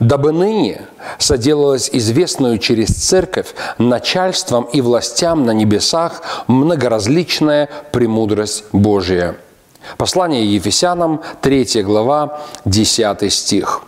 Дабы ныне соделалась известную через церковь начальством и властям на небесах многоразличная премудрость Божия. Послание Ефесянам, 3 глава, 10 стих.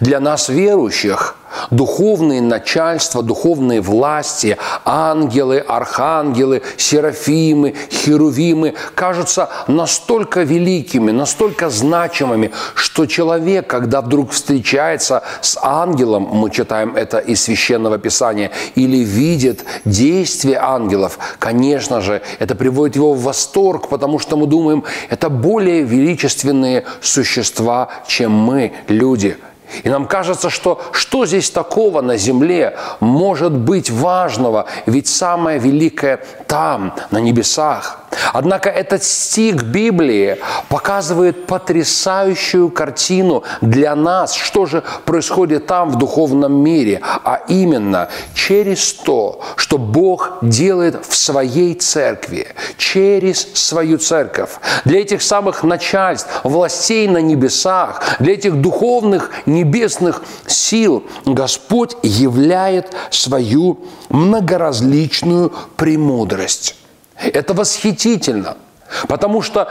Для нас, верующих, духовные начальства, духовные власти, ангелы, архангелы, серафимы, херувимы кажутся настолько великими, настолько значимыми, что человек, когда вдруг встречается с ангелом, мы читаем это из Священного Писания, или видит действие ангелов, конечно же, это приводит его в восторг, потому что мы думаем, это более величественные существа, чем мы, люди – и нам кажется, что что здесь такого на земле может быть важного, ведь самое великое там, на небесах. Однако этот стих Библии показывает потрясающую картину для нас, что же происходит там в духовном мире, а именно через то, что Бог делает в своей церкви, через свою церковь. Для этих самых начальств, властей на небесах, для этих духовных небесных сил Господь являет свою многоразличную премудрость. Это восхитительно, потому что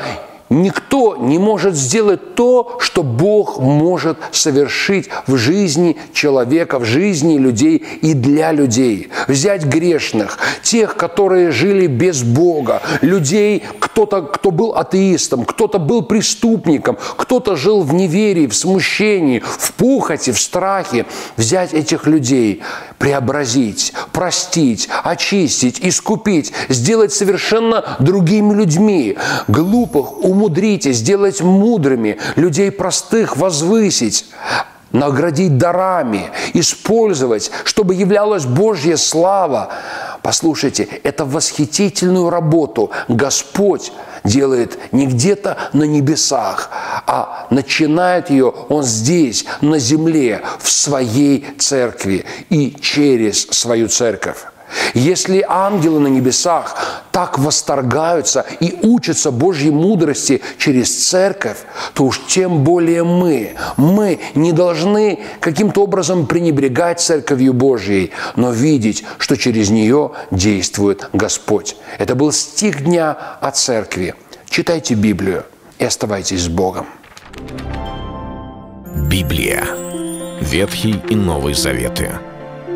Никто не может сделать то, что Бог может совершить в жизни человека, в жизни людей и для людей. Взять грешных, тех, которые жили без Бога, людей, кто-то, кто был атеистом, кто-то был преступником, кто-то жил в неверии, в смущении, в пухоти, в страхе. Взять этих людей, преобразить, простить, очистить, искупить, сделать совершенно другими людьми, глупых, умудрите сделать мудрыми, людей простых возвысить, наградить дарами, использовать, чтобы являлась Божья слава. Послушайте, это восхитительную работу Господь делает не где-то на небесах, а начинает ее Он здесь, на земле, в своей церкви и через свою церковь. Если ангелы на небесах так восторгаются и учатся Божьей мудрости через церковь, то уж тем более мы. Мы не должны каким-то образом пренебрегать церковью Божьей, но видеть, что через нее действует Господь. Это был стих дня о церкви. Читайте Библию и оставайтесь с Богом. Библия. Ветхий и Новый Заветы.